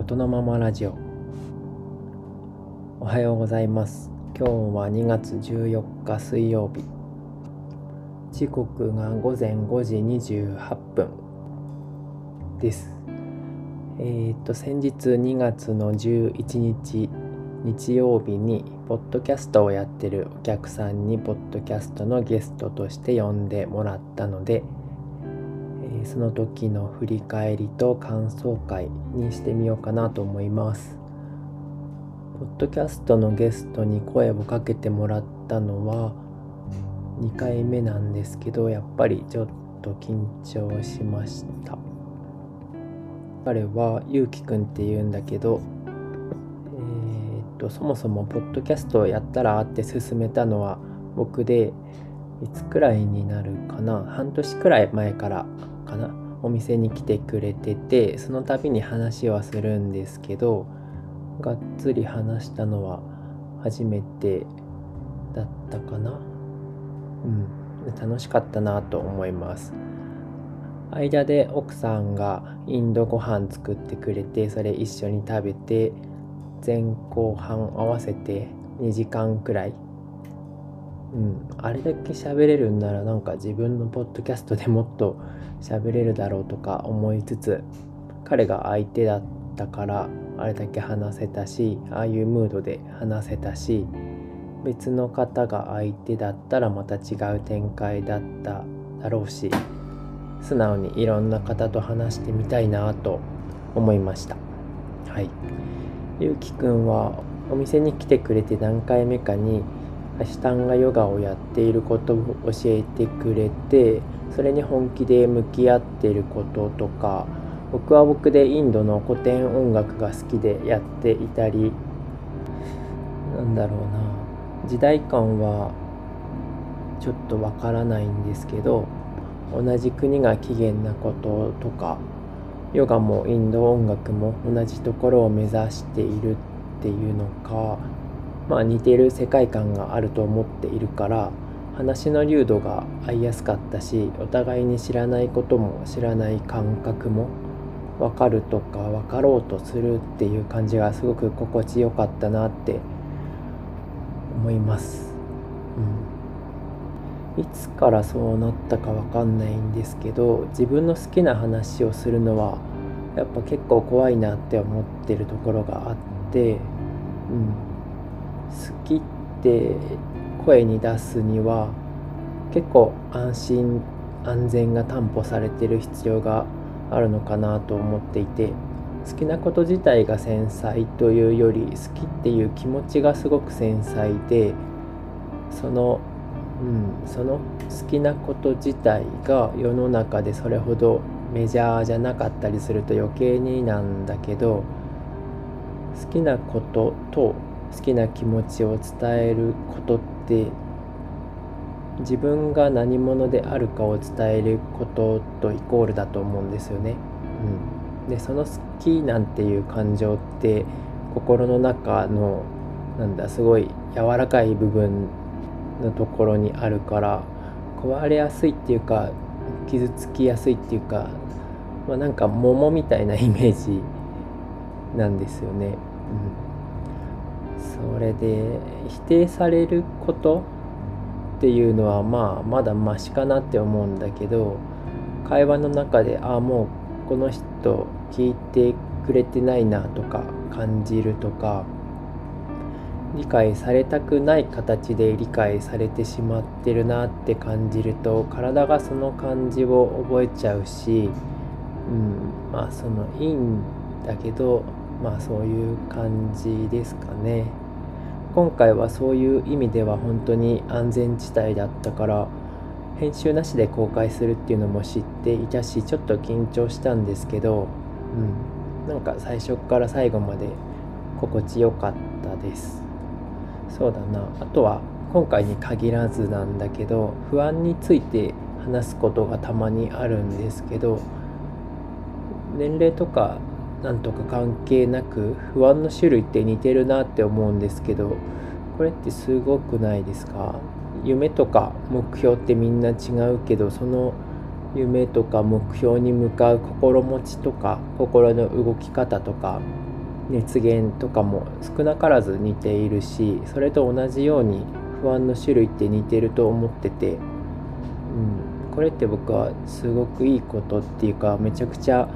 ことのままラジオ。おはようございます。今日は2月14日水曜日。時刻が午前5時28分。です。えー、っと先日2月の11日日曜日にポッドキャストをやってるお客さんにポッドキャストのゲストとして呼んでもらったのでえその時の振り返りと感想会にしてみようかなと思います。ポッドキャストのゲストに声をかけてもらったのは2回目なんですけどやっぱりちょっと緊張しました。彼はゆうきくんって言うんだけどえー、っとそもそもポッドキャストをやったらって勧めたのは僕でいつくらいになるかな？半年くらい前からかな？お店に来てくれててその度に話はするんですけどがっつり話したのは初めてだったかな？うん。楽しかったなと思います。間で奥さんがインドご飯作ってくれてそれ一緒に食べて前後半合わせて2時間くらいうん、あれだけ喋れるんならなんか自分のポッドキャストでもっと喋れるだろうとか思いつつ彼が相手だったからあれだけ話せたしああいうムードで話せたし別の方が相手だったらまた違う展開だっただろうし素直にいろんな方と話してみたいなと思いました。はい。ゆうきくんはお店に来てくれて何回目かにアシタンガヨガをやっていることを教えてくれてそれに本気で向き合っていることとか僕は僕でインドの古典音楽が好きでやっていたりなんだろうな。時代感はちょっとわからないんですけど同じ国が起源なこととかヨガもインド音楽も同じところを目指しているっていうのかまあ、似てる世界観があると思っているから話の流度が合いやすかったしお互いに知らないことも知らない感覚も分かるとか分かろうとするっていう感じがすごく心地よかったなって思います。うん、いつからそうなったか分かんないんですけど自分の好きな話をするのはやっぱ結構怖いなって思ってるところがあって、うん、好きって声に出すには結構安心安全が担保されてる必要があるのかなと思っていて好きなこと自体が繊細というより好きっていう気持ちがすごく繊細でその,、うん、その好きなこと自体が世の中でそれほどメジャーじゃなかったりすると余計になんだけど好きなことと好きな気持ちを伝えることって自分が何者であるかを伝えることとイコールだと思うんですよね。うん、でその好きなんていう感情って心の中のなんだすごい柔らかい部分のところにあるから壊れやすいっていうか傷つきやすいっていうか、まあ、なんか桃みたいなイメージなんですよね。うんそれで否定されることっていうのはまあまだマシかなって思うんだけど会話の中でああもうこの人聞いてくれてないなとか感じるとか理解されたくない形で理解されてしまってるなって感じると体がその感じを覚えちゃうし、うん、まあそのいいんだけどまあそういう感じですかね。今回はそういう意味では本当に安全地帯だったから編集なしで公開するっていうのも知っていたしちょっと緊張したんですけど、うん、なんか最初から最後まで心地よかったです。そうだな。あとは今回に限らずなんだけど不安について話すことがたまにあるんですけど年齢とかなんとか関係なく不安の種類って似てるなって思うんですけどこれってすごくないですか？夢とか目標ってみんな違うけどその夢とか目標に向かう心持ちとか心の動き方とか熱源とかも少なからず似ているしそれと同じように不安の種類って似てると思ってて、うん、これって僕はすごくいいことっていうかめちゃくちゃ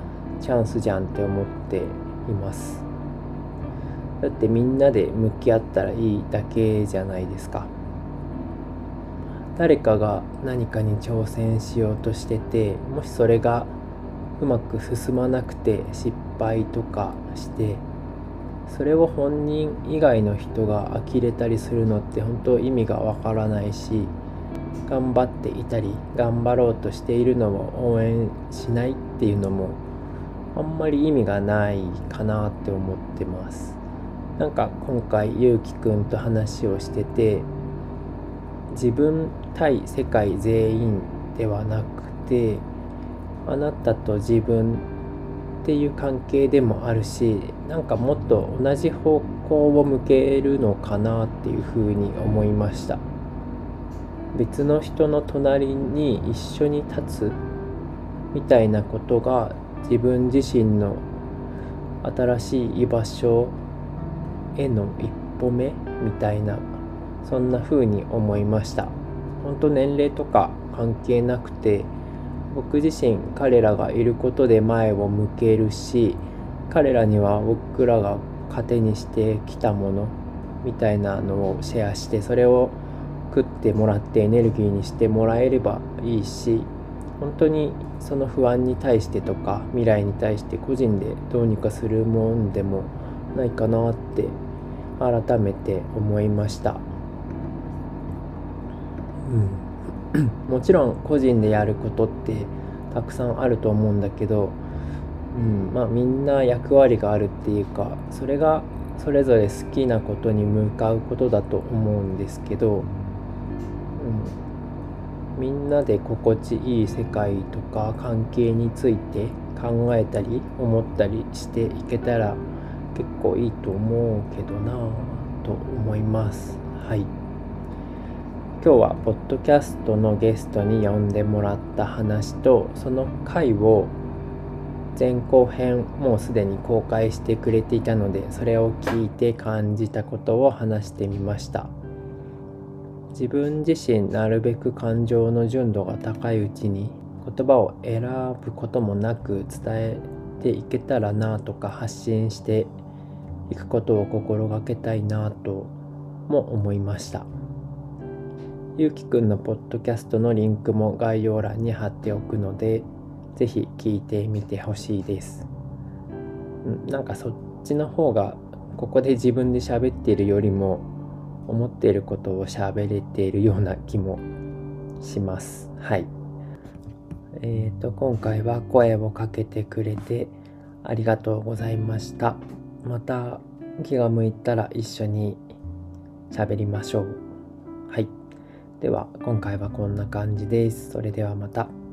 チャンスじゃんって思っています。だってみんなで向き合ったらいいだけじゃないですか。誰かが何かに挑戦しようとしててもしそれがうまく進まなくて失敗とかしてそれを本人以外の人が呆れたりするのって本当意味がわからないし頑張っていたり頑張ろうとしているのを応援しないっていうのもあんまり意味がないかなって思ってます。なんか今回ゆうきくんと話をしてて自分対世界全員ではなくてあなたと自分っていう関係でもあるしなんかもっと同じ方向を向けるのかなっていうふうに思いました。別の人の隣に一緒に立つみたいなことが自分自身の新しい居場所への一歩目みたいなそんな風に思いました。本当年齢とか関係なくて僕自身彼らがいることで前を向けるし彼らには僕らが糧にしてきたものみたいなのをシェアしてそれを食ってもらってエネルギーにしてもらえればいいし本当にその不安に対してとか未来に対して個人でどうにかするもんでもないかなって改めて思いました。うん、もちろん個人でやることってたくさんあると思うんだけど、うん。まあ、みんな役割があるっていうかそれがそれぞれ好きなことに向かうことだと思うんですけど、うん、みんなで心地いい世界とか関係について考えたり思ったりしていけたら結構いいと思うけどなぁと思います。はい今日はポッドキャストのゲストに呼んでもらった話とその回を前後編もうすでに公開してくれていたのでそれを聞いて感じたことを話してみました自分自身なるべく感情の純度が高いうちに言葉を選ぶこともなく伝えていけたらなとか発信していくことを心がけたいなとも思いました。ゆうきくんのポッドキャストのリンクも概要欄に貼っておくので、ぜひ聞いてみてほしいです。なんかそっちの方が、ここで自分で喋っているよりも、思っていることを喋れているような気もします。はい。えっ、ー、と、今回は声をかけてくれてありがとうございました。また気が向いたら一緒に喋りましょう。はい。では今回はこんな感じです。それではまた。